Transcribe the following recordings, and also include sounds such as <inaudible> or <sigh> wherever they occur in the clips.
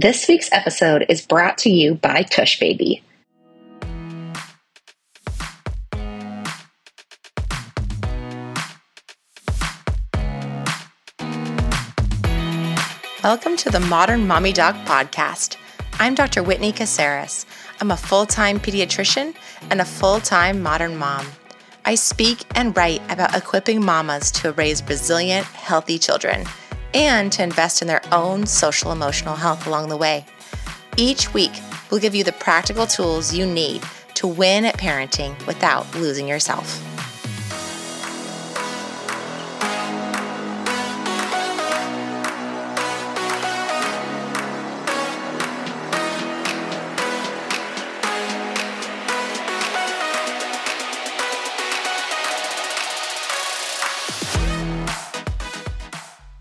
This week's episode is brought to you by Tushbaby. Welcome to the Modern Mommy Doc Podcast. I'm Dr. Whitney Casares. I'm a full time pediatrician and a full time modern mom. I speak and write about equipping mamas to raise resilient, healthy children and to invest in their own social emotional health along the way. Each week, we'll give you the practical tools you need to win at parenting without losing yourself.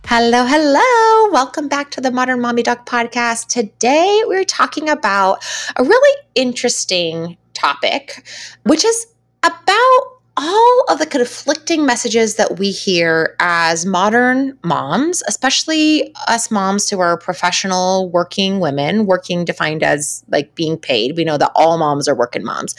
Hello, hello. Welcome back to the Modern Mommy Doc podcast. Today we're talking about a really interesting topic, which is about all of the conflicting messages that we hear as modern moms, especially us moms who are professional working women, working defined as like being paid. We know that all moms are working moms,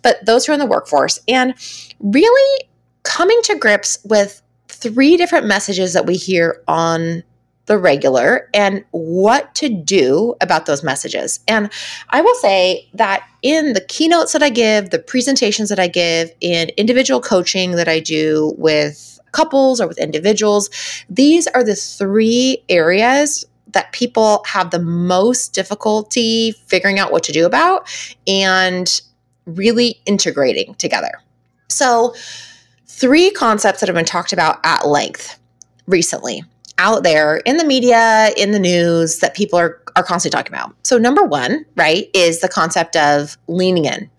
but those who are in the workforce and really coming to grips with three different messages that we hear on the regular and what to do about those messages. And I will say that in the keynotes that I give, the presentations that I give, in individual coaching that I do with couples or with individuals, these are the three areas that people have the most difficulty figuring out what to do about and really integrating together. So, three concepts that have been talked about at length recently out there in the media, in the news that people are, are constantly talking about. So, number one, right, is the concept of leaning in.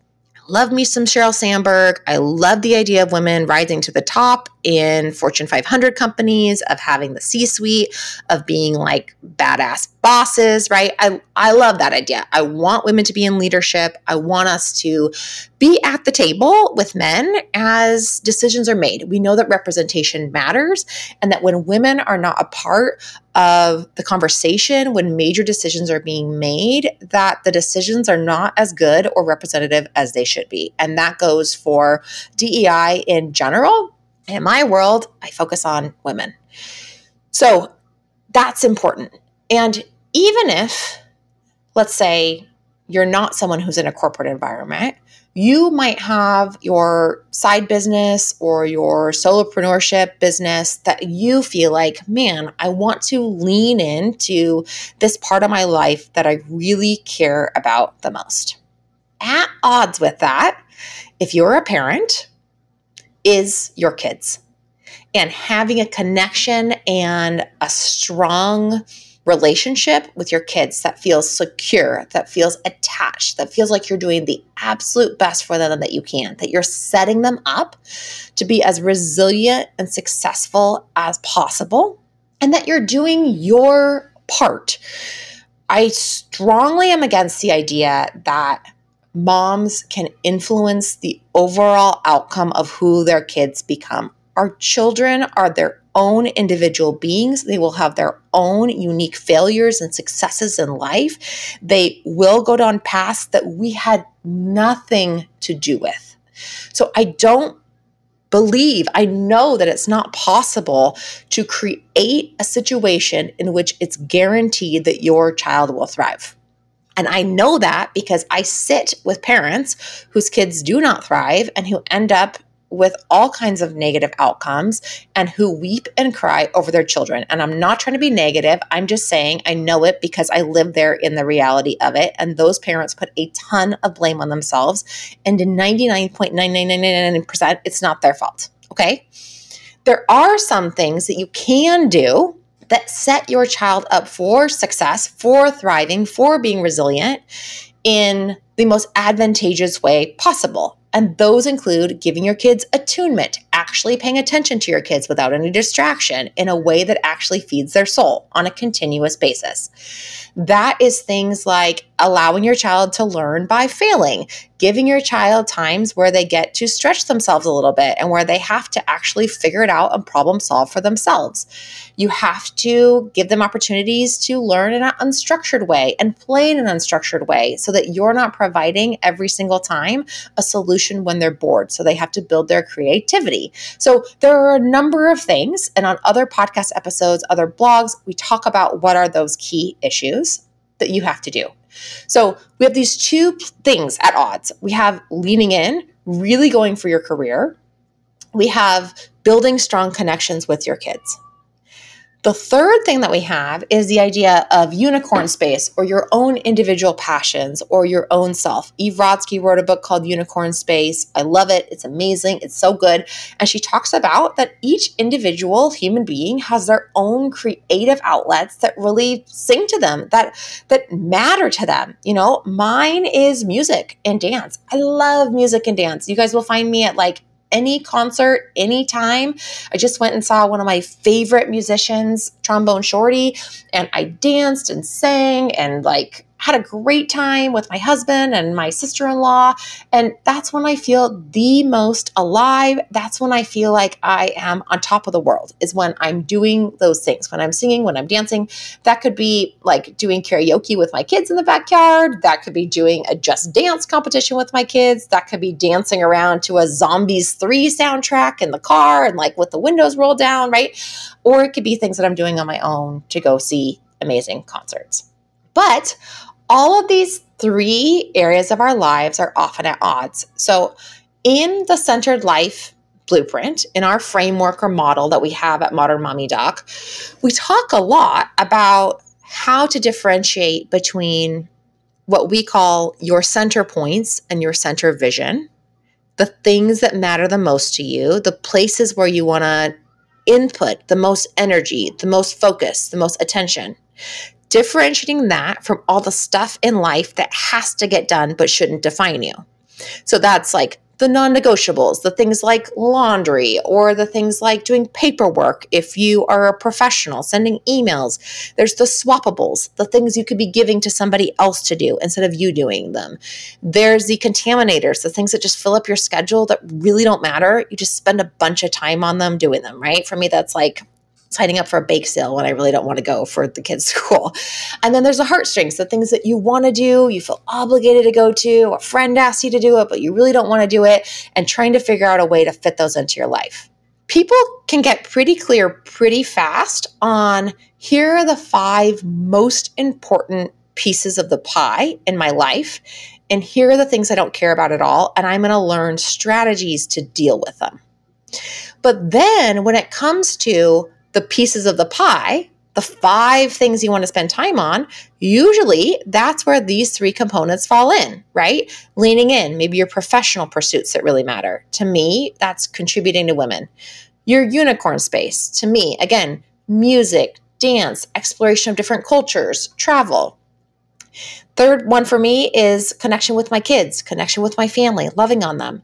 Love me some Sheryl Sandberg. I love the idea of women rising to the top in Fortune 500 companies, of having the C suite, of being like badass bosses, right? I, I love that idea. I want women to be in leadership. I want us to be at the table with men as decisions are made. We know that representation matters and that when women are not a part of the conversation, when major decisions are being made, that the decisions are not as good or representative as they should be. And that goes for DEI in general. In my world, I focus on women. So that's important. And even if, let's say, you're not someone who's in a corporate environment, you might have your side business or your solopreneurship business that you feel like, man, I want to lean into this part of my life that I really care about the most. At odds with that, if you're a parent, is your kids and having a connection and a strong relationship with your kids that feels secure, that feels attached, that feels like you're doing the absolute best for them that you can, that you're setting them up to be as resilient and successful as possible, and that you're doing your part. I strongly am against the idea that moms can influence the overall outcome of who their kids become. Our children are their own individual beings. They will have their own unique failures and successes in life. They will go down paths that we had nothing to do with. So I don't believe, I know that it's not possible to create a situation in which it's guaranteed that your child will thrive. And I know that because I sit with parents whose kids do not thrive and who end up with all kinds of negative outcomes and who weep and cry over their children. And I'm not trying to be negative. I'm just saying I know it because I live there in the reality of it. And those parents put a ton of blame on themselves. And in 99.99999%, it's not their fault. Okay. There are some things that you can do that set your child up for success, for thriving, for being resilient in the most advantageous way possible. And those include giving your kids attunement, actually paying attention to your kids without any distraction in a way that actually feeds their soul on a continuous basis. That is things like allowing your child to learn by failing, giving your child times where they get to stretch themselves a little bit and where they have to actually figure it out and problem solve for themselves. You have to give them opportunities to learn in an unstructured way and play in an unstructured way so that you're not providing every single time a solution when they're bored. So they have to build their creativity. So there are a number of things. And on other podcast episodes, other blogs, we talk about what are those key issues that you have to do. So we have these two things at odds. We have leaning in, really going for your career. We have building strong connections with your kids. The third thing that we have is the idea of unicorn space or your own individual passions or your own self. Eve Rodsky wrote a book called Unicorn Space. I love it. It's amazing. It's so good. And she talks about that each individual human being has their own creative outlets that really sing to them, that that matter to them. You know, mine is music and dance. I love music and dance. You guys will find me at like any concert, anytime. I just went and saw one of my favorite musicians, Trombone Shorty, and I danced and sang and like had a great time with my husband and my sister in law. And that's when I feel the most alive. That's when I feel like I am on top of the world, is when I'm doing those things, when I'm singing, when I'm dancing. That could be like doing karaoke with my kids in the backyard. That could be doing a just dance competition with my kids. That could be dancing around to a Zombies 3 soundtrack in the car and like with the windows rolled down, right? Or it could be things that I'm doing on my own to go see amazing concerts. But all of these three areas of our lives are often at odds. So, in the centered life blueprint, in our framework or model that we have at Modern Mommy Doc, we talk a lot about how to differentiate between what we call your center points and your center vision, the things that matter the most to you, the places where you want to input the most energy, the most focus, the most attention differentiating that from all the stuff in life that has to get done but shouldn't define you. So that's like the non negotiables, the things like laundry, or the things like doing paperwork if you are a professional, sending emails. There's the swappables, the things you could be giving to somebody else to do instead of you doing them. There's the contaminators, the things that just fill up your schedule that really don't matter. You just spend a bunch of time on them doing them, right? For me, that's like signing up for a bake sale when I really don't want to go for the kids' <laughs> school. And then there's the heartstrings, the things that you want to do, you feel obligated to go to, a friend asks you to do it, but you really don't want to do it, and trying to figure out a way to fit those into your life. People can get pretty clear pretty fast on here are the five most important pieces of the pie in my life. And here are the things I don't care about at all. And I'm going to learn strategies to deal with them. But then when it comes to the pieces of the pie, the five things you want to spend time on, usually that's where these three components fall in, right? Leaning in, maybe your professional pursuits that really matter. To me, that's contributing to women. Your unicorn space, to me, again, music, dance, exploration of different cultures, travel. Third one for me is connection with my kids, connection with my family, loving on them.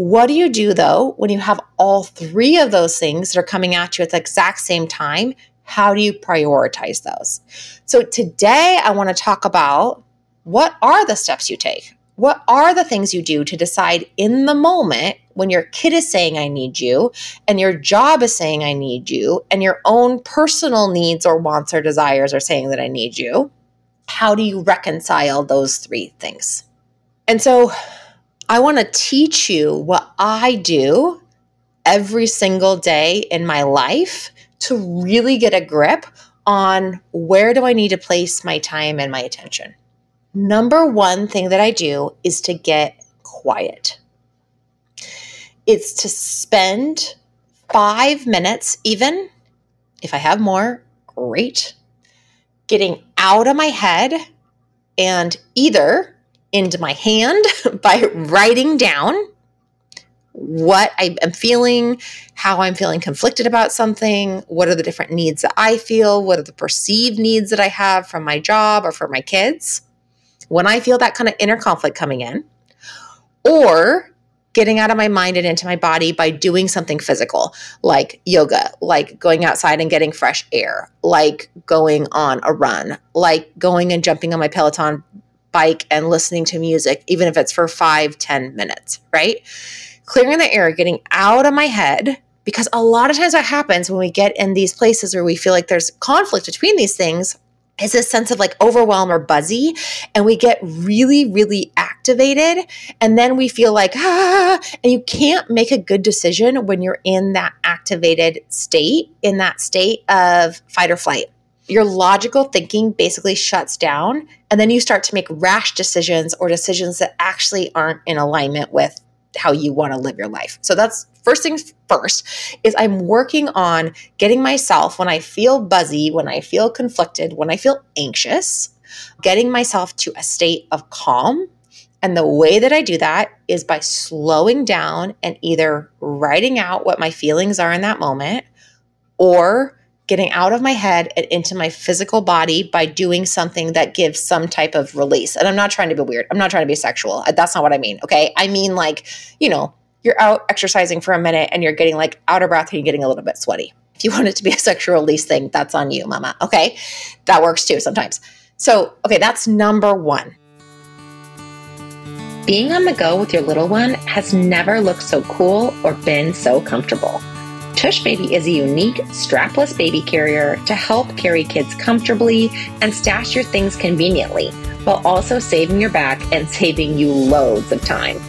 What do you do though when you have all three of those things that are coming at you at the exact same time? How do you prioritize those? So, today I want to talk about what are the steps you take? What are the things you do to decide in the moment when your kid is saying, I need you, and your job is saying, I need you, and your own personal needs or wants or desires are saying that I need you? How do you reconcile those three things? And so, I want to teach you what I do every single day in my life to really get a grip on where do I need to place my time and my attention. Number one thing that I do is to get quiet. It's to spend five minutes, even if I have more, great, getting out of my head and either into my hand <laughs> by writing down what I am feeling, how I'm feeling conflicted about something, what are the different needs that I feel, what are the perceived needs that I have from my job or for my kids. When I feel that kind of inner conflict coming in, or getting out of my mind and into my body by doing something physical, like yoga, like going outside and getting fresh air, like going on a run, like going and jumping on my Peloton bike and listening to music, even if it's for five, ten minutes, right? Clearing the air, getting out of my head. Because a lot of times what happens when we get in these places where we feel like there's conflict between these things is a sense of like overwhelm or buzzy and we get really really activated and then we feel like ah and you can't make a good decision when you're in that activated state in that state of fight or flight your logical thinking basically shuts down and then you start to make rash decisions or decisions that actually aren't in alignment with how you want to live your life. So that's first things first is I'm working on getting myself when I feel buzzy, when I feel conflicted, when I feel anxious, getting myself to a state of calm. And the way that I do that is by slowing down and either writing out what my feelings are in that moment or getting out of my head and into my physical body by doing something that gives some type of release. And I'm not trying to be weird. I'm not trying to be sexual. Uh, that's not what I mean. Okay. I mean, like, you know, you're out exercising for a minute and you're getting like out of breath and you're getting a little bit sweaty. If you <laughs> want it to be a sexual release thing, that's on you, mama. Okay. That works too sometimes. So, okay, that's number one. Being on the go with your little one has never looked so cool or been so comfortable. Tushbaby is a unique strapless baby carrier to help carry kids comfortably and stash your things conveniently while also saving your back and <laughs> saving you loads of time.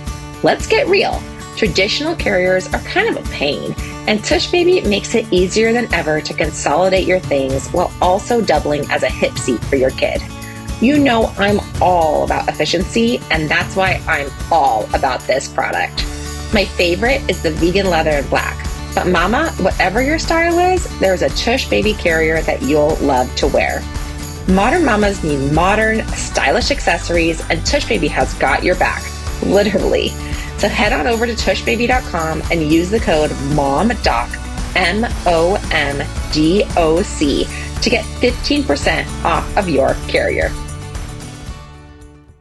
Let's get real. Traditional carriers are kind of a pain, and Tushbaby makes it easier than ever to consolidate your things while also doubling as a hip seat for your kid. You know I'm all about efficiency, and that's why I'm all about this product. My favorite is the vegan leather and black. But mama, whatever your style is, there's a Tushbaby carrier that you'll love to wear. Modern mamas need modern, stylish accessories, and Tushbaby has got your back, literally. So head on over to tushbaby.com and use the code MOMDOC, M O M D O C, to get 15% off of your carrier.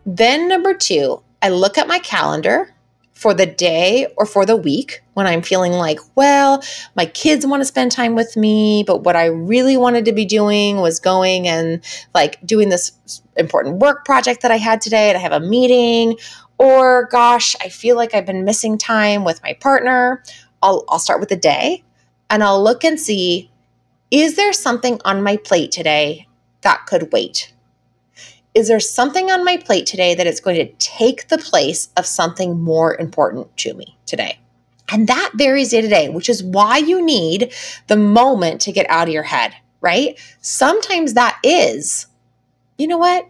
Then, number two, I look at my calendar for the day or for the week when I'm feeling like, well, my kids want to spend time with me, but what I really wanted to be doing was going and like doing this important work project that I had today and I have a meeting. Or gosh, I feel like I've been missing time with my partner. I'll, I'll start with the day and I'll look and see is there something on my plate today that could wait? Is there something on my plate today that is going to take the place of something more important to me today? And that varies day to day, which is why you need the moment to get out of your head, right? Sometimes that is, you know what?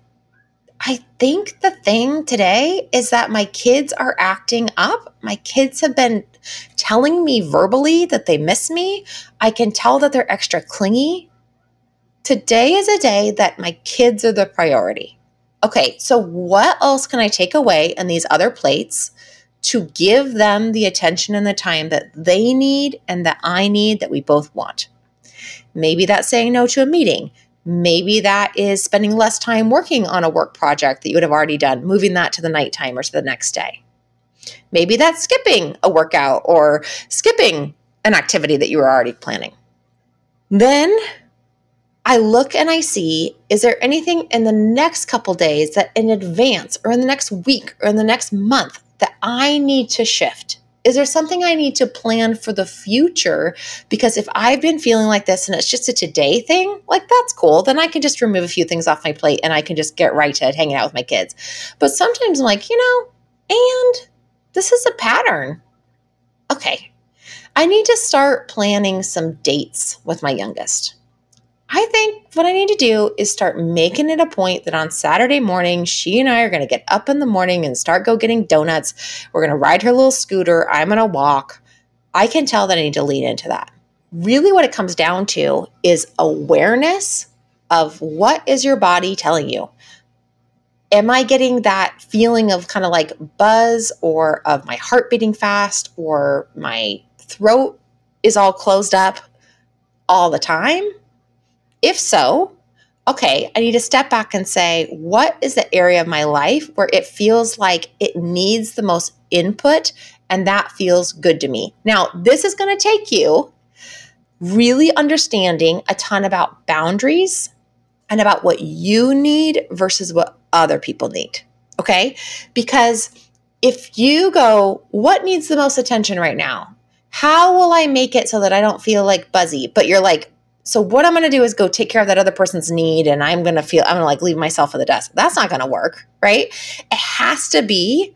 I think the thing today is that my kids are acting up. My kids have been telling me verbally that they miss me. I can tell that they're extra clingy. Today is a day that my kids are the priority. Okay, so what else can I take away in these other plates to give them the attention and the time that they need and that I need that we both want? Maybe that's saying no to a meeting. Maybe that is spending less time working on a work project that you would have already done, moving that to the nighttime or to the next day. Maybe that's skipping a workout or skipping an activity that you were already planning. Then I look and I see is there anything in the next couple days that in advance or in the next week or in the next month that I need to shift? Is there something I need to plan for the future? Because if I've been feeling like this and it's just a today thing, like that's cool, then I can just remove a few things off my plate and I can just get right to hanging out with my kids. But sometimes I'm like, you know, and this is a pattern. Okay, I need to start planning some dates with my youngest. I think what I need to do is start making it a point that on Saturday morning, she and I are going to get up in the morning and start go getting donuts. We're going to ride her little scooter. I'm going to walk. I can tell that I need to lean into that. Really, what it comes down to is awareness of what is your body telling you. Am I getting that feeling of kind of like buzz or of my heart beating fast or my throat is all closed up all the time? If so, okay, I need to step back and say, what is the area of my life where it feels like it needs the most input and that feels good to me. Now, this is going to take you really understanding a ton about boundaries and about what you need versus what other people need. Okay? Because if you go, what needs the most attention right now? How will I make it so that I don't feel like buzzy? But you're like, so what I'm going to do is go take care of that other person's need and I'm going to feel I'm going to like leave myself at the desk. That's not going to work, right? It has to be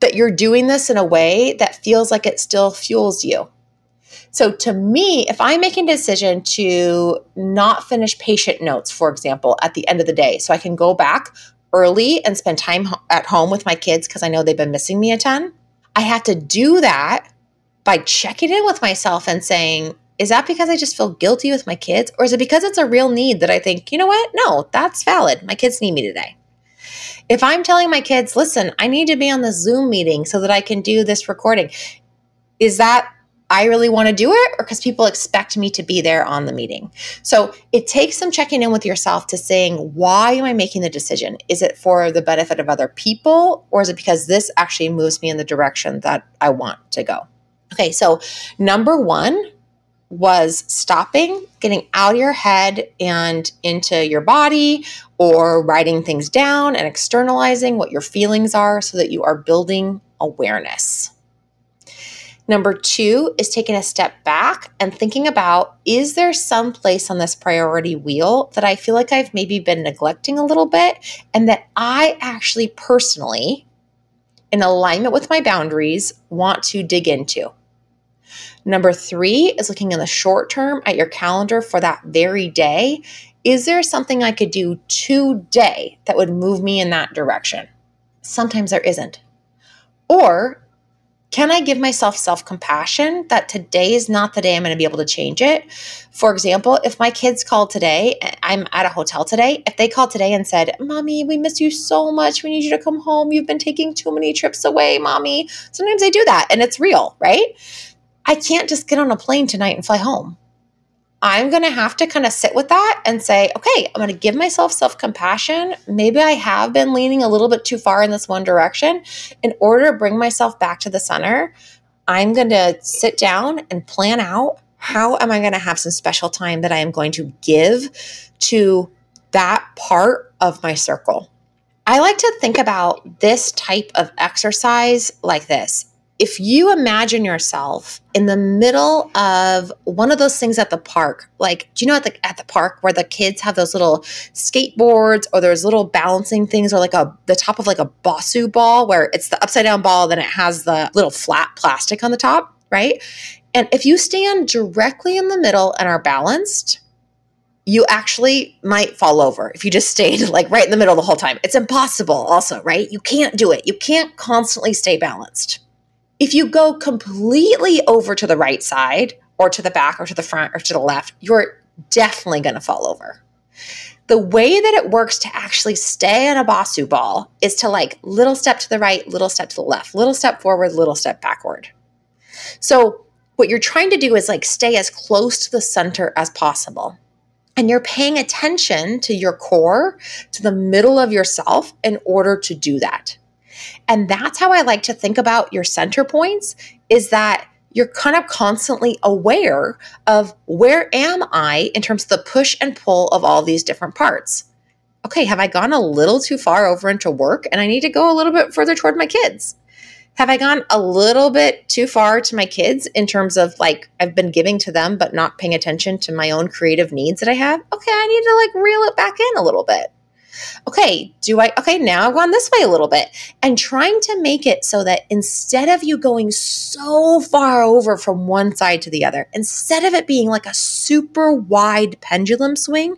that you're doing this in a way that feels like it still fuels you. So to me, if I'm making a decision to not finish patient notes, for example, at the end of the day, so I can go back early and spend time at home with my kids because I know they've been missing me a ton, I have to do that by checking in with myself and saying, is that because I just feel guilty with my kids? Or is it because it's a real need that I think, you know what? No, that's valid. My kids need me today. If I'm telling my kids, listen, I need to be on the Zoom meeting so that I can do this recording, is that I really want to do it or because people expect me to be there on the meeting. So it takes some checking in with yourself to saying, why am I making the decision? Is it for the benefit of other people or is it because this actually moves me in the direction that I want to go? Okay, so number one was stopping, getting out of your head and into your body, or writing things down and externalizing what your feelings are so that you are building awareness. Number two is taking a step back and thinking about is there some place on this priority wheel that I feel like I've maybe been neglecting a little bit and that I actually personally, in alignment with my boundaries, want to dig into? Number three is looking in the short term at your calendar for that very day. Is there something I could do today that would move me in that direction? Sometimes there isn't. Or can I give myself self compassion that today is not the day I'm going to be able to change it? For example, if my kids called today, I'm at a hotel today, if they called today and said, Mommy, we miss you so much. We need you to come home. You've been taking too many trips away, Mommy. Sometimes they do that and it's real, right? I can't just get on a plane tonight and fly home. I'm going to have to kind of sit with that and say, okay, I'm going to give myself self compassion. Maybe I have been leaning a little bit too far in this one direction. In order to bring myself back to the center, I'm going to sit down and plan out how am I going to have some special time that I am going to give to that part of my circle. I like to think about this type of exercise like this if you imagine yourself in the middle of one of those things at the park, like do you know at the at the park where the kids have those little skateboards or there's little balancing things or like a the top of like a Bosu ball where it's the upside down ball, then it has the little flat plastic on the top, right? And if you stand directly in the middle and are balanced, you actually might fall over if you just stayed <laughs> like right in the middle the whole time. It's impossible, also, right? You can't do it. You can't constantly stay balanced. If you go completely over to the right side or to the back or to the front or to the left, you're definitely going to fall over. The way that it works to actually stay on a Bosu ball is to like little step to the right, little step to the left, little step forward, little step backward. So, what you're trying to do is like stay as close to the center as possible. And you're paying attention to your core, to the middle of yourself in order to do that. And that's how I like to think about your center points is that you're kind of constantly aware of where am I in terms of the push and pull of all these different parts. Okay, have I gone a little too far over into work and I need to go a little bit further toward my kids? Have I gone a little bit too far to my kids in terms of like I've been giving to them but not paying attention to my own creative needs that I have? Okay, I need to like reel it back in a little bit okay, do I, okay, now I've gone this way a little bit. And trying to make it so that instead of you going so far over from one side to the other, instead of it being like a super wide pendulum swing,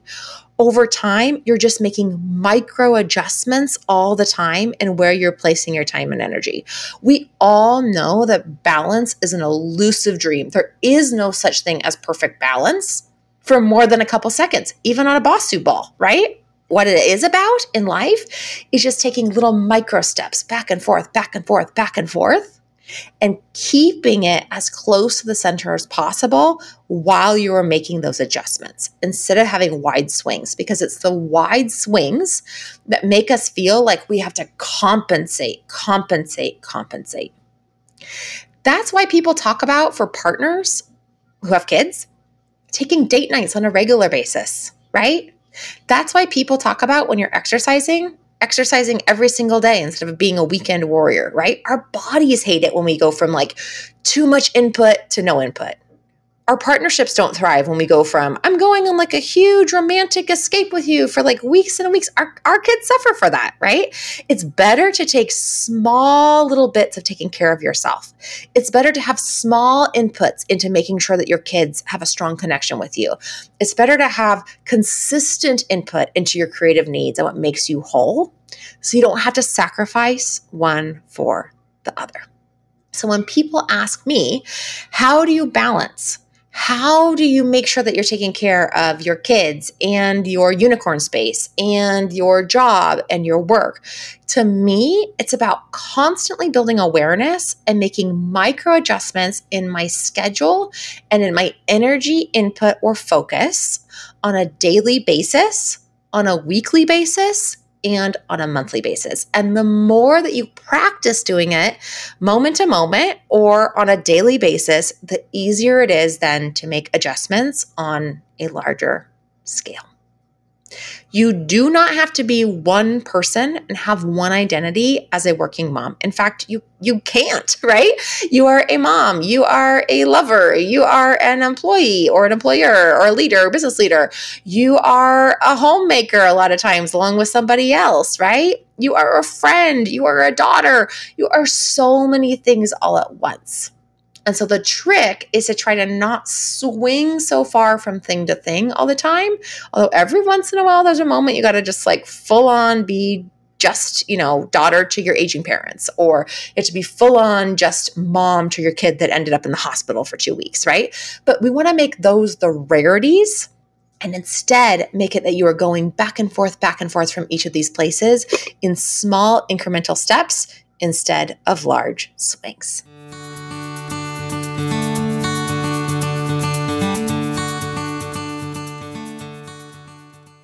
over time, you're just making micro adjustments all the time and where you're placing your time and energy. We all know that balance is an elusive dream. There is no such thing as perfect balance for more than a couple seconds, even on a Bosu ball, right? What it is about in life is just taking little micro steps back and forth, back and forth, back and forth, and keeping it as close to the center as possible while you are making those adjustments instead of having wide swings, because it's the wide swings that make us feel like we have to compensate, compensate, compensate. That's why people talk about for partners who have kids taking date nights on a regular basis, right? That's why people talk about when you're exercising, exercising every single day instead of being a weekend warrior, right? Our bodies hate it when we go from like too much input to no input our partnerships don't thrive when we go from i'm going on like a huge romantic escape with you for like weeks and weeks. Our, our kids suffer for that right? It's better to take small little bits of taking care of yourself. It's better to have small inputs into making sure that your kids have a strong connection with you. It's better to have consistent input into your creative needs and what makes you whole so you don't have to sacrifice one for the other. So when people ask me, how do you balance how do you make sure that you're taking care of your kids and your unicorn space and your job and your work? To me, it's about constantly building awareness and making micro adjustments in my schedule and in my energy input or focus on a daily basis, on a weekly basis, and on a monthly basis. And the more that you practice doing it moment to moment or on a daily basis, the easier it is then to make adjustments on a larger scale. You do not have to be one person and have one identity as a working mom. In fact, you you can't, <laughs> right? You are a mom, you are a lover, you are an employee or an employer or a leader, or business leader. You are a homemaker a lot of times along with somebody else, right? You are a friend, you are a daughter. You are so many things all at once. And so the trick is to try to not swing so far from thing to thing all the time. Although every once in a while there's a moment you got to just like full on be just, you know, daughter to your aging parents, or it to be full on just mom to your kid that ended up in the hospital for two weeks, right? But we want to make those the rarities and instead make it that you are going back and forth, back and forth from each of these places in small incremental steps instead of large swings.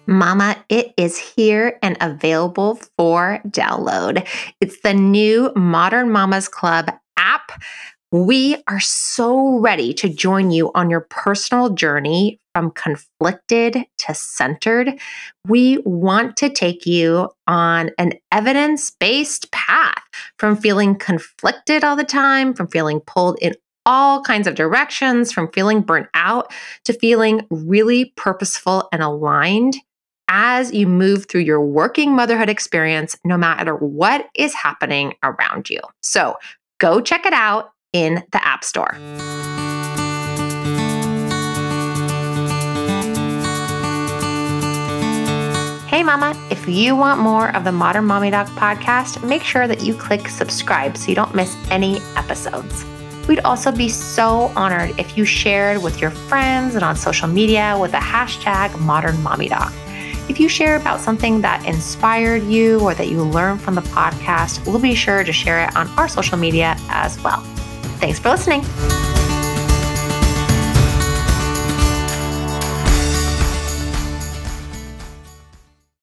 Mama, it is here and available for download. It's the new Modern Mamas Club app. We are so ready to join you on your personal journey from conflicted to centered. We want to take you on an evidence based path from feeling conflicted all the time, from feeling pulled in all kinds of directions, from feeling burnt out to feeling really purposeful and aligned as you move through your working motherhood experience, no matter what is happening around you. So go check it out in the App Store. Hey, Mama, if you want more of the Modern Mommy Doc podcast, make sure that you click subscribe so you don't miss any episodes. We'd also be so honored if you shared with your friends and on social media with the hashtag Modern Mommy Doc. If you share about something that inspired you or that you learned from the podcast, we'll be sure to share it on our social media as well. Thanks for listening.